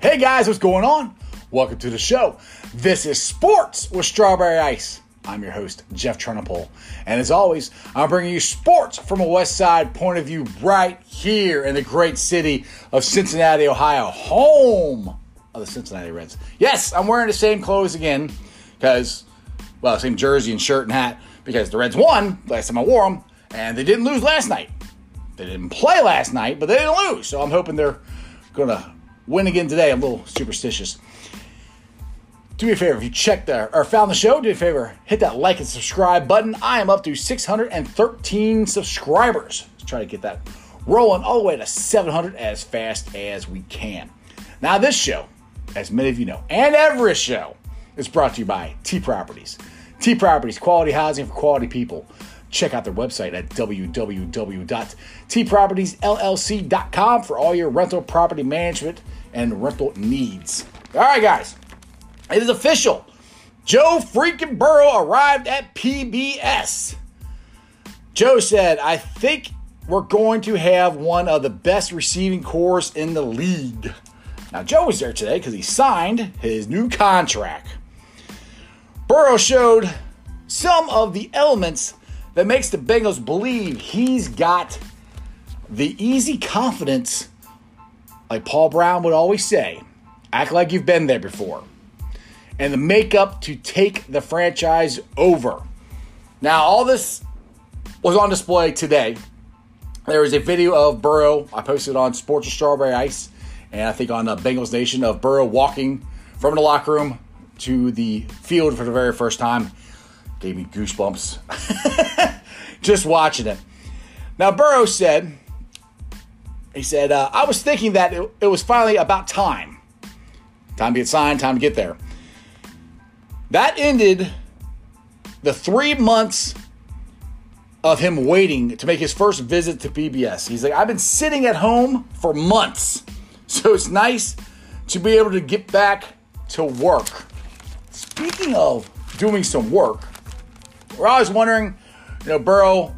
Hey guys, what's going on? Welcome to the show. This is Sports with Strawberry Ice. I'm your host, Jeff Trunapole. And as always, I'm bringing you sports from a West Side point of view right here in the great city of Cincinnati, Ohio, home of the Cincinnati Reds. Yes, I'm wearing the same clothes again because, well, same jersey and shirt and hat because the Reds won last time I wore them and they didn't lose last night. They didn't play last night, but they didn't lose. So I'm hoping they're going to win again today. I'm a little superstitious. Do me a favor, if you checked the, or found the show, do me a favor, hit that like and subscribe button. I am up to 613 subscribers. Let's try to get that rolling all the way to 700 as fast as we can. Now, this show, as many of you know, and every show, is brought to you by T Properties. T Properties, quality housing for quality people. Check out their website at www.tpropertiesllc.com for all your rental property management and rental needs. All right, guys, it is official. Joe freaking Burrow arrived at PBS. Joe said, I think we're going to have one of the best receiving corps in the league. Now, Joe was there today because he signed his new contract. Burrow showed some of the elements that makes the Bengals believe he's got the easy confidence, like Paul Brown would always say, act like you've been there before, and the makeup to take the franchise over. Now, all this was on display today. There was a video of Burrow I posted on Sports with Strawberry Ice, and I think on uh, Bengals Nation of Burrow walking from the locker room to the field for the very first time gave me goosebumps just watching it. Now, Burrow said, he said, uh, I was thinking that it, it was finally about time. Time to get signed, time to get there. That ended the three months of him waiting to make his first visit to PBS. He's like, I've been sitting at home for months. So it's nice to be able to get back to work. Speaking of doing some work, we're always wondering, you know, Burrow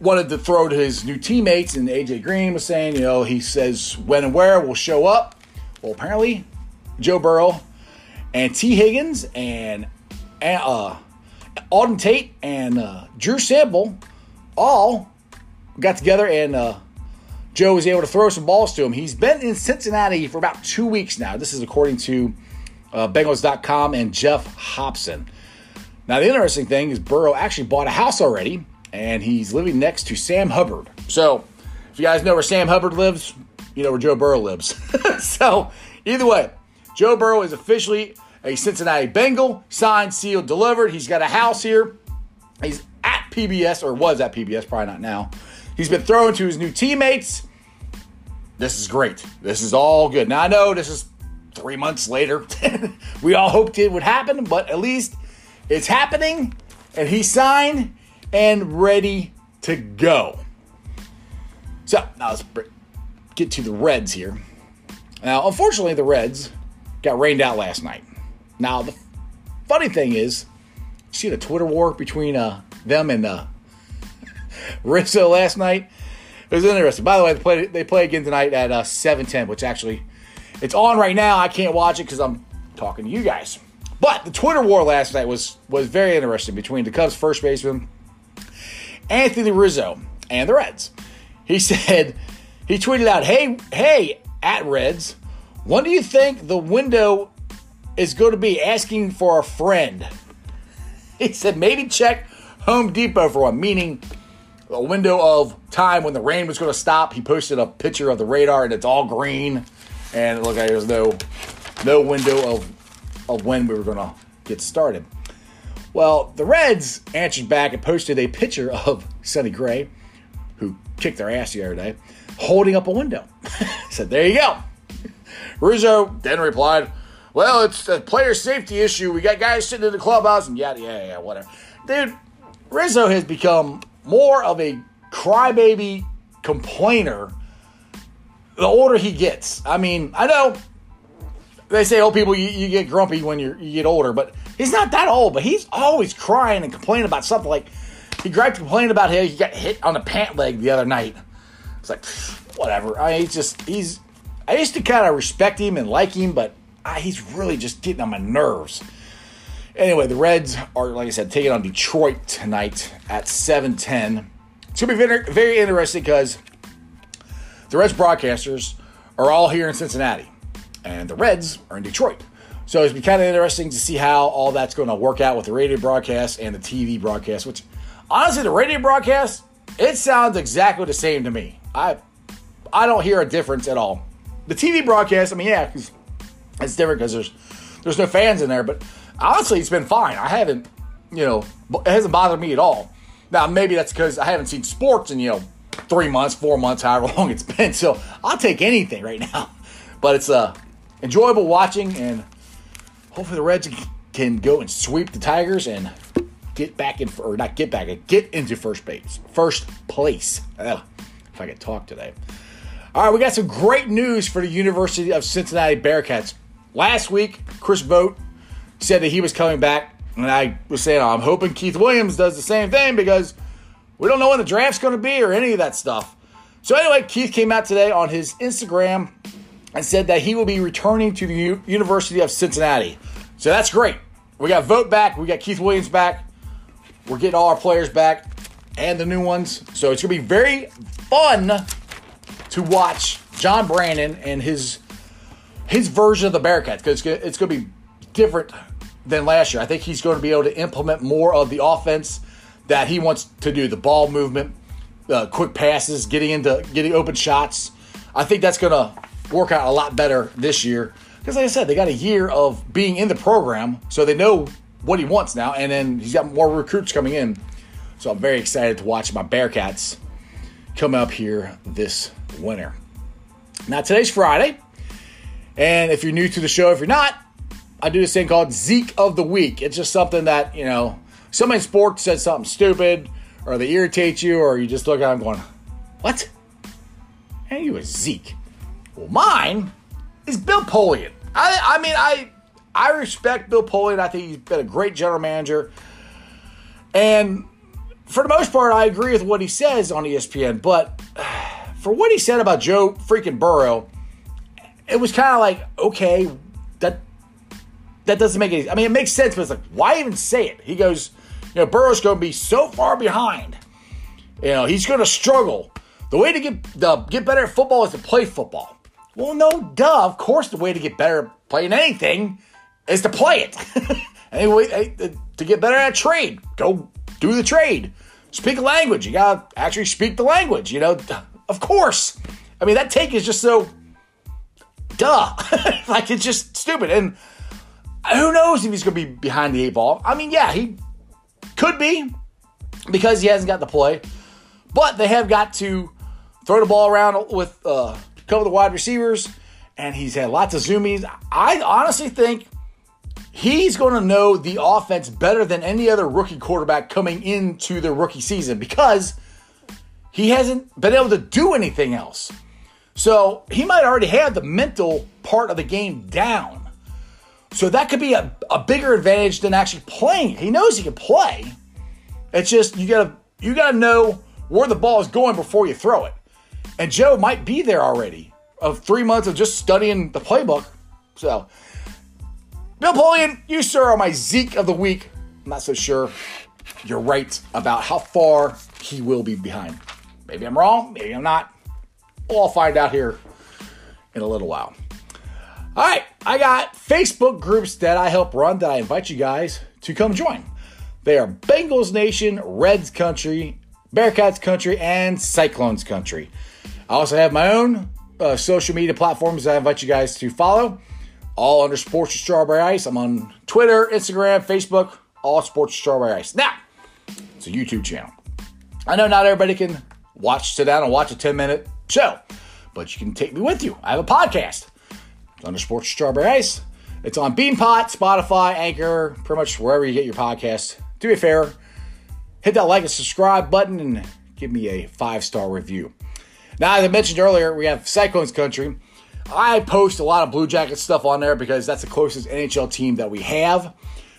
wanted to throw to his new teammates, and AJ Green was saying, you know, he says when and where will show up. Well, apparently, Joe Burrow and Tee Higgins and uh, Auden Tate and uh, Drew Sample all got together, and uh, Joe was able to throw some balls to him. He's been in Cincinnati for about two weeks now. This is according to uh, Bengals.com and Geoff Hobson. Now, the interesting thing is Burrow actually bought a house already, and he's living next to Sam Hubbard. So, if you guys know where Sam Hubbard lives, you know where Joe Burrow lives. so, either way, Joe Burrow is officially a Cincinnati Bengal, signed, sealed, delivered. He's got a house here. He's at PBS, or was at PBS, probably not now. He's been thrown to his new teammates. This is great. This is all good. Now, I know this is three months later. we all hoped it would happen, but at least it's happening, and he signed and ready to go. So now let's get to the Reds here. Now, unfortunately, the Reds got rained out last night. Now, the funny thing is, see the Twitter war between uh, them and uh, Rizzo last night? It was interesting. By the way, they play, they play again tonight at uh, 7:10, which actually it's on right now. I can't watch it because I'm talking to you guys. But the Twitter war last night was was very interesting between the Cubs first baseman Anthony Rizzo and the Reds. He said he tweeted out, "Hey, hey, at Reds, when do you think the window is going to be asking for a friend?" He said, "Maybe check Home Depot for one," meaning a window of time when the rain was going to stop. He posted a picture of the radar and it's all green, and like there's no no window of of when we were going to get started. Well, the Reds answered back and posted a picture of Sonny Gray, who kicked their ass the other day, holding up a window. Said, there you go. Rizzo then replied, well, it's a player safety issue. We got guys sitting in the clubhouse and yada, yada, yada, whatever. Dude, Rizzo has become more of a crybaby complainer the older he gets. I mean, I know they say old people you, you get grumpy when you you get older, but he's not that old. But he's always crying and complaining about something. Like he griped complaining about how he got hit on the pant leg the other night. It's like whatever. I he's just he's I used to kind of respect him and like him, but ah, he's really just getting on my nerves. Anyway, the Reds are, like I said, taking on Detroit tonight at 7:10. It's gonna be very, very interesting because the Reds broadcasters are all here in Cincinnati, and the Reds are in Detroit. So it's be kind of interesting to see how all that's going to work out with the radio broadcast and the TV broadcast. Which, honestly, the radio broadcast it sounds exactly the same to me. I I don't hear a difference at all. The TV broadcast, I mean, yeah, it's different because there's there's no fans in there, but honestly, it's been fine. I haven't, you know, it hasn't bothered me at all. Now, maybe that's because I haven't seen sports in, you know, three months, four months, however long it's been. So I'll take anything right now. But it's uh, enjoyable watching, and hopefully the Reds can go and sweep the Tigers and get back in, or not get back, get into first base, first place. Ugh, if I could talk today. All right, we got some great news for the University of Cincinnati Bearcats. Last week, Chris Vogt said that he was coming back, and I was saying, I'm hoping Keith Williams does the same thing because we don't know when the draft's going to be or any of that stuff. So, anyway, Keith came out today on his Instagram and said that he will be returning to the U- University of Cincinnati. So, that's great. We got Vogt back, we got Keith Williams back, we're getting all our players back and the new ones. So, it's going to be very fun to watch John Brannen and his his version of the Bearcats because it's going to be different than last year. I think he's going to be able to implement more of the offense that he wants to do, the ball movement, uh, quick passes, getting into getting open shots. I think that's going to work out a lot better this year because, like I said, they got a year of being in the program, so they know what he wants now, and then he's got more recruits coming in. So I'm very excited to watch my Bearcats come up here this winter. Now today's Friday, and if you're new to the show, if you're not, I do this thing called Zeke of the Week. It's just something that, you know, somebody in sports said something stupid, or they irritate you, or you just look at them going, What? Hey, you a Zeke. Well, mine is Bill Polian. I, I mean, I I respect Bill Polian. I think he's been a great general manager. And for the most part, I agree with what he says on ESPN. But for what he said about Joe freaking Burrow, it was kind of like, okay, that that doesn't make any. I mean, it makes sense, but it's like, why even say it? He goes, you know, Burrow's going to be so far behind. You know, he's going to struggle. The way to get the get better at football is to play football. Well, no, duh. Of course, the way to get better at playing anything is to play it. anyway, to get better at trade, go do the trade. Speak a language. You gotta actually speak the language. You know, of course. I mean, that take is just so duh. like it's just stupid. And who knows if he's to be behind the eight ball? I mean, yeah, he could be because he hasn't got the play, but they have got to throw the ball around with uh, of the wide receivers, and he's had lots of zoomies. I honestly think he's going to know the offense better than any other rookie quarterback coming into the rookie season because he hasn't been able to do anything else. So he might already have the mental part of the game down. So that could be a, a bigger advantage than actually playing. He knows he can play. It's just you gotta you gotta know where the ball is going before you throw it. And Joe might be there already of three months of just studying the playbook. So Bill Polian, you sir are my Zeke of the week. I'm not so sure you're right about how far he will be behind. Maybe I'm wrong, maybe I'm not. We'll all find out here in a little while. All right, I got Facebook groups that I help run that I invite you guys to come join. They are Bengals Nation, Reds Country, Bearcats Country, and Cyclones Country. I also have my own uh, social media platforms that I invite you guys to follow, all under Sports Strawberry Ice. I'm on Twitter, Instagram, Facebook, all Sports Strawberry Ice. Now, it's a YouTube channel. I know not everybody can watch, sit down and watch a 10 minute show, but you can take me with you. I have a podcast under Sports Strawberry Ice. It's on Beanpot, Spotify, Anchor, pretty much wherever you get your podcast. Do me a favor, hit that like and subscribe button and give me a five star review. Now, as I mentioned earlier, we have Cyclones Country. I post a lot of Blue Jackets stuff on there because that's the closest NHL team that we have.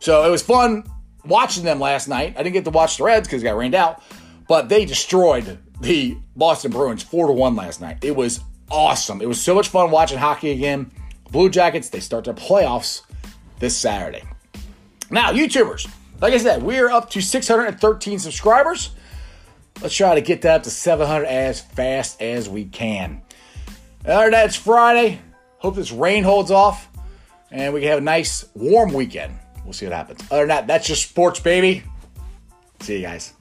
So it was fun watching them last night. I didn't get to watch the Reds because it got rained out, but they destroyed the Boston Bruins 4 to 1 last night. It was awesome. It was so much fun watching hockey again. Blue Jackets, they start their playoffs this Saturday. Now, YouTubers, like I said, we are up to 613 subscribers. Let's try to get that up to 700 as fast as we can. Other than it's Friday. Hope this rain holds off and we can have a nice warm weekend. We'll see what happens. Other than that, that's just sports, baby. See you guys.